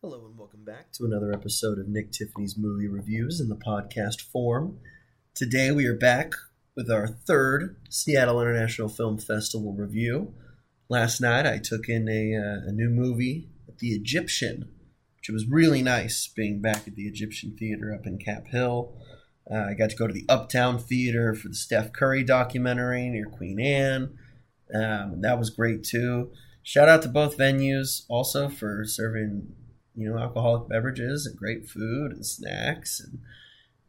Hello and welcome back to another episode of Nick Tiffany's movie reviews in the podcast form. Today we are back with our third Seattle International Film Festival review. Last night I took in a, uh, a new movie, The Egyptian, which was really nice being back at the Egyptian Theater up in Cap Hill. Uh, I got to go to the Uptown Theater for the Steph Curry documentary near Queen Anne. Um, that was great too. Shout out to both venues also for serving you know, alcoholic beverages and great food and snacks. And,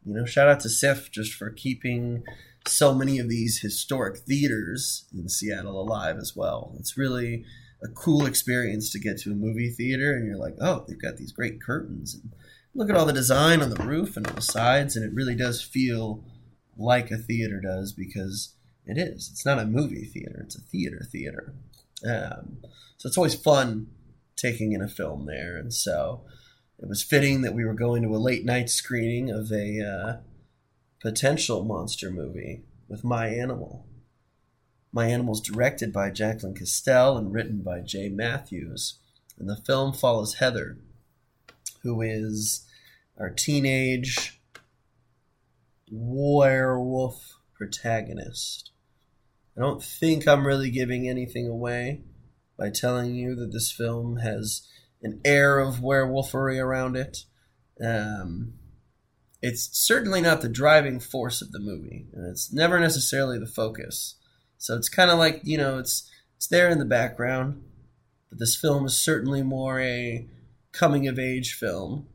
you know, shout out to SIFF just for keeping so many of these historic theaters in Seattle alive as well. It's really a cool experience to get to a movie theater and you're like, oh, they've got these great curtains and look at all the design on the roof and on the sides, and it really does feel like a theater does because it is. It's not a movie theater; it's a theater theater. Um, so it's always fun taking in a film there, and so it was fitting that we were going to a late night screening of a uh, potential monster movie with My Animal. My Animal is directed by Jacqueline Castel and written by Jae Matthews, and the film follows Heather, who is our teenage werewolf protagonist. I don't think I'm really giving anything away by telling you that this film has an air of werewolfery around it. Um, it's certainly not the driving force of the movie, and it's never necessarily the focus. So it's kind of like you know, it's it's there in the background, but this film is certainly more a coming of age film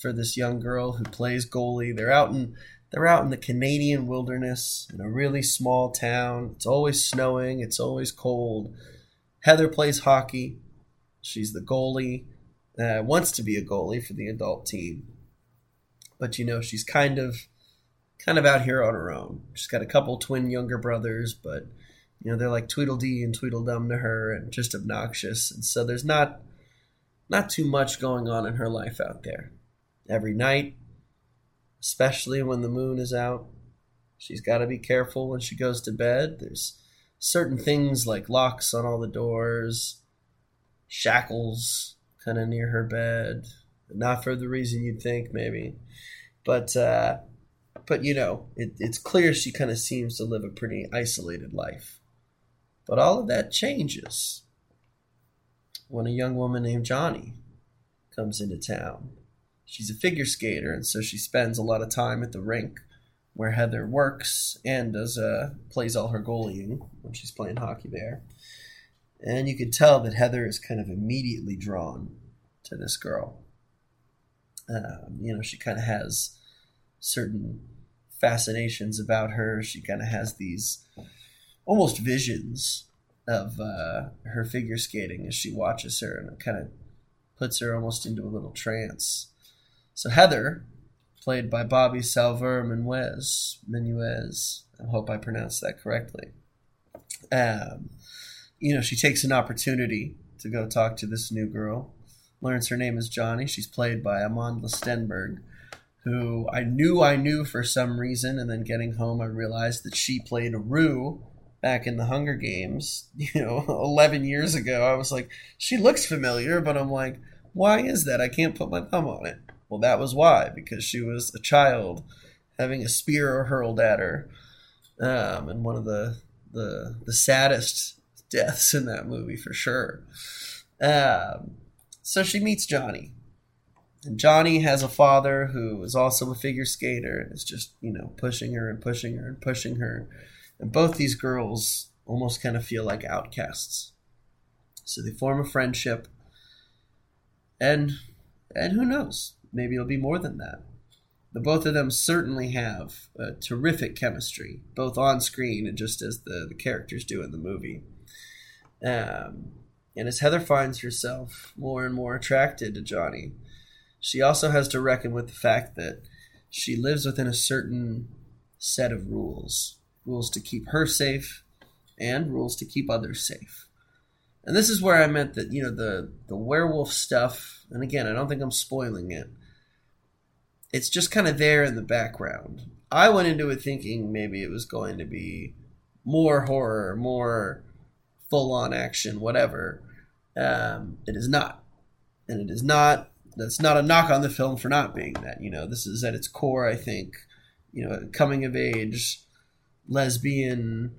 for this young girl who plays goalie. They're out in they're out in the Canadian wilderness in a really small town. It's always snowing. It's always cold. Heather plays hockey. She's the goalie. Uh, wants to be a goalie for the adult team, but you know she's kind of kind of out here on her own. She's got a couple twin younger brothers, but you know they're like Tweedledee and Tweedledum to her, and just obnoxious. And so there's not not too much going on in her life out there. Every night, especially when the moon is out, she's got to be careful when she goes to bed. There's certain things like locks on all the doors, shackles kind of near her bed. Not for the reason you'd think, maybe, but uh, but you know, it, it's clear she kind of seems to live a pretty isolated life. But all of that changes when a young woman named Johnny comes into town. She's a figure skater, and so she spends a lot of time at the rink where Heather works and does uh, plays all her goalieing when she's playing hockey there. And you can tell that Heather is kind of immediately drawn to this girl. Um, you know, she kind of has certain fascinations about her. She kind of has these almost visions of uh, her figure skating as she watches her, and it kind of puts her almost into a little trance. So Heather played by Bobbi Salvör Menuez. Menuez. I hope I pronounced that correctly. Um, you know, she takes an opportunity to go talk to this new girl. Learns her name is Johnny. She's played by Amanda Stenberg, who I knew I knew for some reason, and then getting home I realized that she played Rue back in the Hunger Games, you know, 11 years ago. I was like, she looks familiar, but I'm like, why is that? I can't put my thumb on it. Well, that was why, because she was a child having a spear hurled at her, um, and one of the, the the saddest deaths in that movie for sure. Um, so she meets Johnny, and Johnny has a father who is also a figure skater and is just you know pushing her and pushing her and pushing her, and both these girls almost kind of feel like outcasts. So they form a friendship, and and who knows? Maybe it'll be more than that. The both of them certainly have a terrific chemistry, both on screen and just as the, the characters do in the movie. Um, and as Heather finds herself more and more attracted to Johnny, she also has to reckon with the fact that she lives within a certain set of rules rules to keep her safe and rules to keep others safe. And this is where I meant that, you know, the, the werewolf stuff, and again, I don't think I'm spoiling it, it's just kind of there in the background. I went into it thinking maybe it was going to be more horror, more full on action, whatever. Um, it is not. And it is not that's not a knock on the film for not being that. You know, this is at its core, I think, you know, coming of age lesbian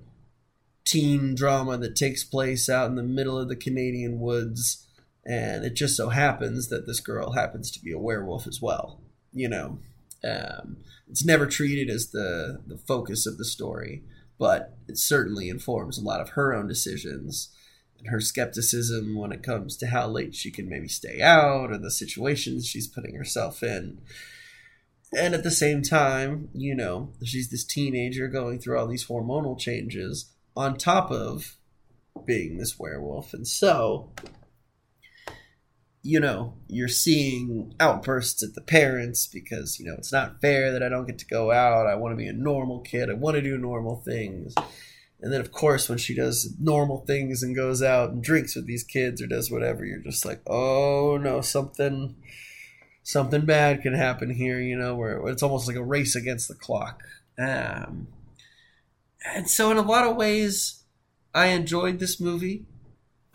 teen drama that takes place out in the middle of the Canadian woods. And it just so happens that this girl happens to be a werewolf as well. You know, um, it's never treated as the, the focus of the story, but it certainly informs a lot of her own decisions and her skepticism when it comes to how late she can maybe stay out or the situations she's putting herself in. And at the same time, you know, she's this teenager going through all these hormonal changes on top of being this werewolf. And so, you know, you're seeing outbursts at the parents because, you know, it's not fair that I don't get to go out. I want to be a normal kid. I want to do normal things. And then, of course, when she does normal things and goes out and drinks with these kids or does whatever, you're just like, oh no, something, something bad can happen here. You know, where it's almost like a race against the clock. Um, and so, in a lot of ways, I enjoyed this movie.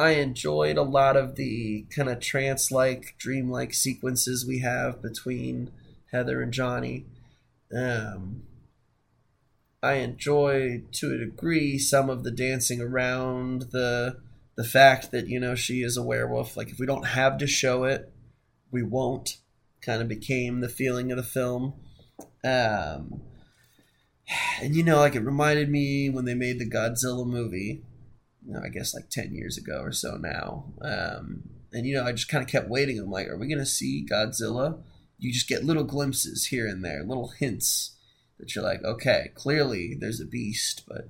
I enjoyed a lot of the kind of trance-like, dream-like sequences we have between Heather and Johnny. Um, I enjoy to a degree some of the dancing around the the fact that you know she is a werewolf. Like if we don't have to show it, we won't. Kind of became the feeling of the film. Um, and you know, like it reminded me when they made the Godzilla movie. You know, I guess like ten years ago or so now. Um, and you know, I just kind of kept waiting. I'm like, are we gonna see Godzilla? You just get little glimpses here and there, little hints that you're like, okay, clearly there's a beast, but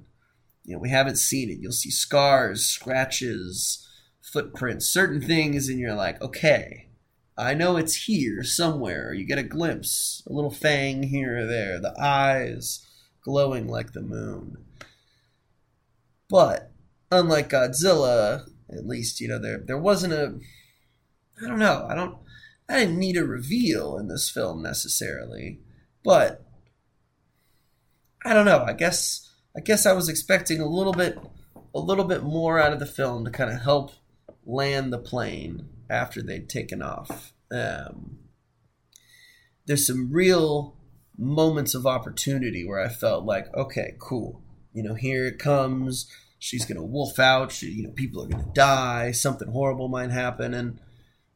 you know, we haven't seen it. You'll see scars, scratches, footprints, certain things, and you're like, okay, I know it's here somewhere. You get a glimpse, a little fang here or there, the eyes glowing like the moon. But unlike Godzilla, at least, you know, there there wasn't a I don't know, I don't I didn't need a reveal in this film necessarily. But I don't know. I guess I guess I was expecting a little bit a little bit more out of the film to kind of help land the plane after they'd taken off. Um, there's some real moments of opportunity where I felt like, okay, cool. You know, here it comes. She's gonna wolf out. She, you know, people are gonna die. Something horrible might happen, and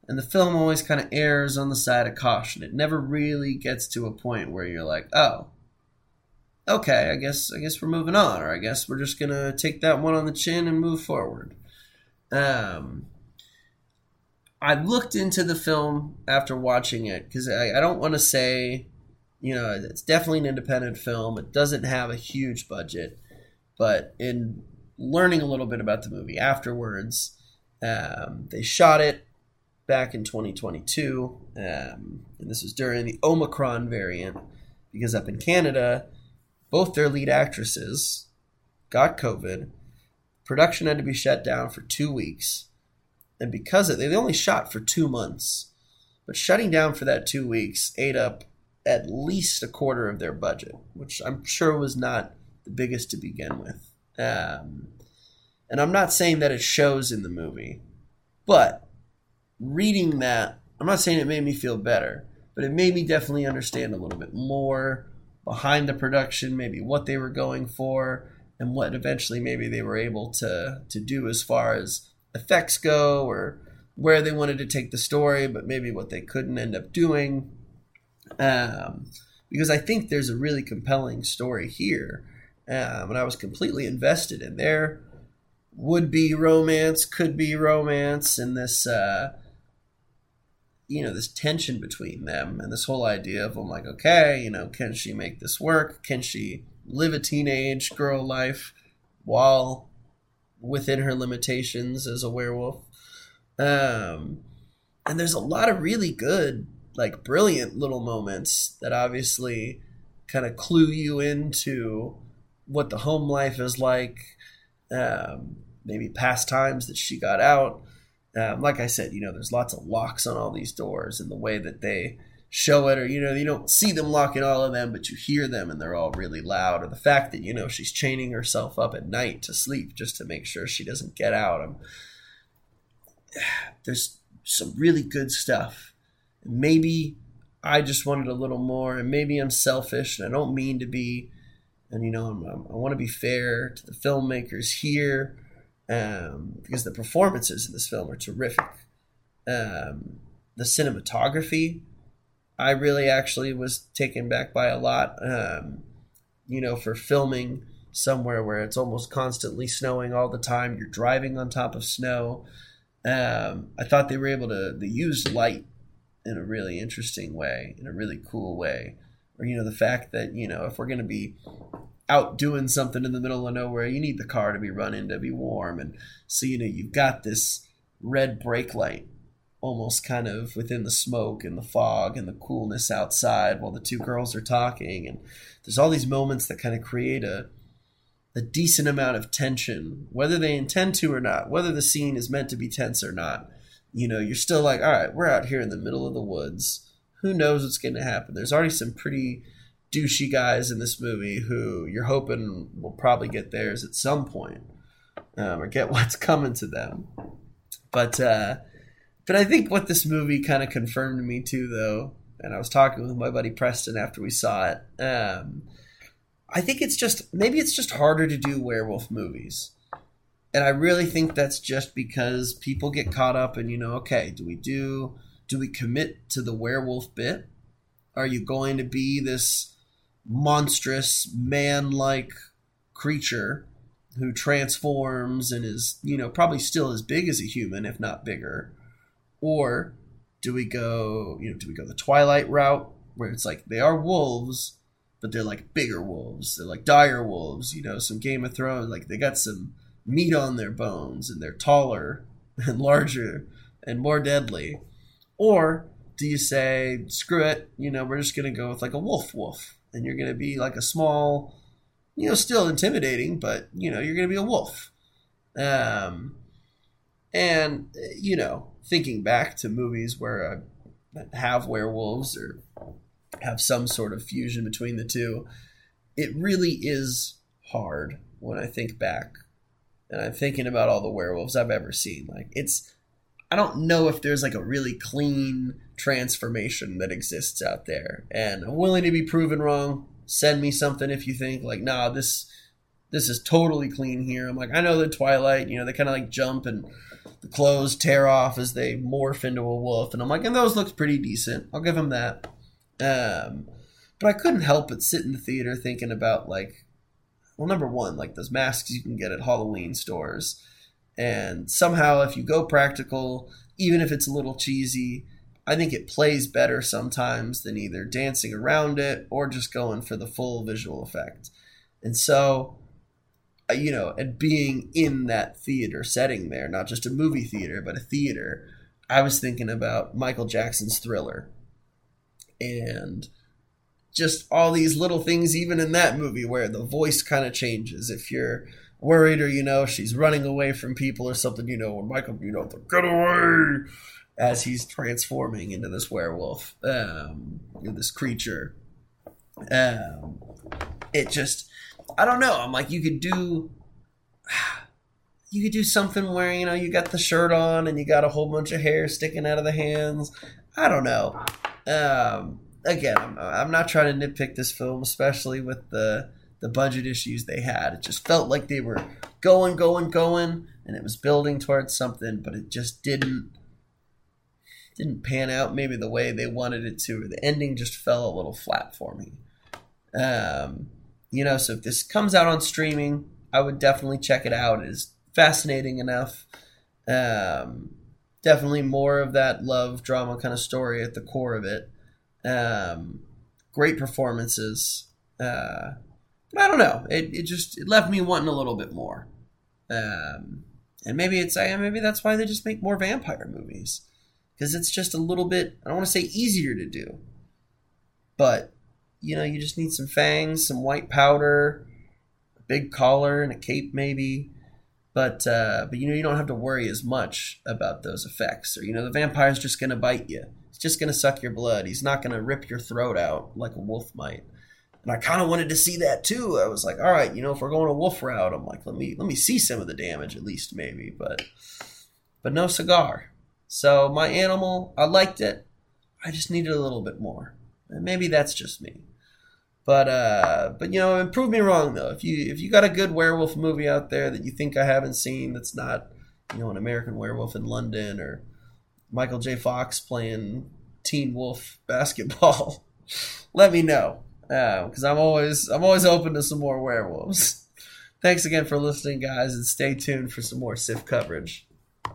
and the film always kind of errs on the side of caution. It never really gets to a point where you're like, oh, okay, I guess I guess we're moving on, or I guess we're just gonna take that one on the chin and move forward. Um, I looked into the film after watching it because I, I don't want to say, you know, it's definitely an independent film. It doesn't have a huge budget, but in learning a little bit about the movie afterwards, um, they shot it back in 2022, um, and this was during the Omicron variant because up in Canada both their lead actresses got COVID. Production had to be shut down for two weeks. And because of, they only shot for two months, but shutting down for that two weeks ate up at least a quarter of their budget, which I'm sure was not the biggest to begin with. Um, and I'm not saying that it shows in the movie, but reading that, I'm not saying it made me feel better, but it made me definitely understand a little bit more behind the production, maybe what they were going for, and what eventually maybe they were able to to do as far as effects go, or where they wanted to take the story, but maybe what they couldn't end up doing. Um, because I think there's a really compelling story here, um, and I was completely invested in there. Would be romance, could be romance, and this. Uh, you know this tension between them and this whole idea of I'm like okay you know can she make this work can she live a teenage girl life while within her limitations as a werewolf um and there's a lot of really good like brilliant little moments that obviously kind of clue you into what the home life is like um maybe past times that she got out um, like I said, you know, there's lots of locks on all these doors, and the way that they show it, or you know, you don't see them locking all of them, but you hear them, and they're all really loud. Or the fact that you know she's chaining herself up at night to sleep just to make sure she doesn't get out. I'm, there's some really good stuff maybe I just wanted a little more, and maybe I'm selfish, and I don't mean to be. And you know, I'm, I'm, i want to be fair to the filmmakers here, um, because the performances in this film are terrific. Um, the cinematography, I really actually was taken back by a lot. Um, you know, for filming somewhere where it's almost constantly snowing all the time, you're driving on top of snow. Um, I thought they were able to they used light in a really interesting way, in a really cool way. Or you know, the fact that you know if we're going to be out doing something in the middle of nowhere, you need the car to be running to be warm, and so you know you've got this red brake light almost kind of within the smoke and the fog and the coolness outside while the two girls are talking. And there's all these moments that kind of create a a decent amount of tension whether they intend to or not whether the scene is meant to be tense or not. You know you're still like all right we're out here in the middle of the woods who knows what's going to happen there's already some pretty douchey guys in this movie who you're hoping will probably get theirs at some point um, or get what's coming to them but uh but I think what this movie kind of confirmed to me too, though, and I was talking with my buddy Preston after we saw it. Um, I think it's just maybe it's just harder to do werewolf movies. And I really think that's just because people get caught up in, you know, okay, do we do do we commit to the werewolf bit? Are you going to be this monstrous man-like creature who transforms and is, you know, probably still as big as a human if not bigger? Or do we go, you know, do we go the Twilight route where it's like they are wolves, but they're like bigger wolves. They're like dire wolves, you know, some Game of Thrones, like they got some meat on their bones and they're taller and larger and more deadly. Or do you say, screw it, you know, we're just going to go with like a wolf wolf and you're going to be like a small, you know, still intimidating, but, you know, you're going to be a wolf. Um, and, you know, thinking back to movies where uh, have werewolves or have some sort of fusion between the two, it really is hard when I think back and I'm thinking about all the werewolves I've ever seen. Like it's I don't know if there's like a really clean transformation that exists out there. And I'm willing to be proven wrong. Send me something if you think like, nah, this this is totally clean here. I'm like, I know the Twilight, you know, they kind of like jump and the clothes tear off as they morph into a wolf, and I'm like, and those looks pretty decent. I'll give them that. Um, but I couldn't help but sit in the theater thinking about like, well, number one, like those masks you can get at Halloween stores, and somehow if you go practical, even if it's a little cheesy, I think it plays better sometimes than either dancing around it or just going for the full visual effect. And so uh, you know, and being in that theater setting there, not just a movie theater, but a theater, I was thinking about Michael Jackson's Thriller. And just all these little things, even in that movie, where the voice kind of changes. If you're worried or, you know, she's running away from people or something, you know, or Michael, you know, get away as he's transforming into this werewolf, um, this creature. Um, it just I don't know. I'm like, you could do, you could do something where you know you got the shirt on and you got a whole bunch of hair sticking out of the hands. I don't know. Um, again, I'm, I'm not trying to nitpick this film, especially with the the budget issues they had. It just felt like they were going, going, going, and it was building towards something, but it just didn't didn't pan out maybe the way they wanted it to. or The ending just fell a little flat for me. Um, you know, so if this comes out on streaming, I would definitely check it out. It is fascinating enough. Um, definitely more of that love drama kind of story at the core of it. Um, great performances. Uh, but I don't know. It, it just it left me wanting a little bit more. Um, and maybe it's maybe that's why they just make more vampire movies because it's just a little bit I don't want to say easier to do, but you know, you just need some fangs, some white powder, a big collar, and a cape maybe. But uh, but you know, you don't have to worry as much about those effects. Or you know, the vampire's just gonna bite you. He's just gonna suck your blood. He's not gonna rip your throat out like a wolf might. And I kind of wanted to see that too. I was like, all right, you know, if we're going a wolf route, I'm like, let me let me see some of the damage at least, maybe. But but no cigar. So my animal, I liked it. I just needed a little bit more. And maybe that's just me. But uh, but you know, prove me wrong though. If you if you got a good werewolf movie out there that you think I haven't seen, that's not you know an American Werewolf in London or Michael J. Fox playing Teen Wolf basketball, let me know because uh, I'm always I'm always open to some more werewolves. Thanks again for listening, guys, and stay tuned for some more SIFF coverage.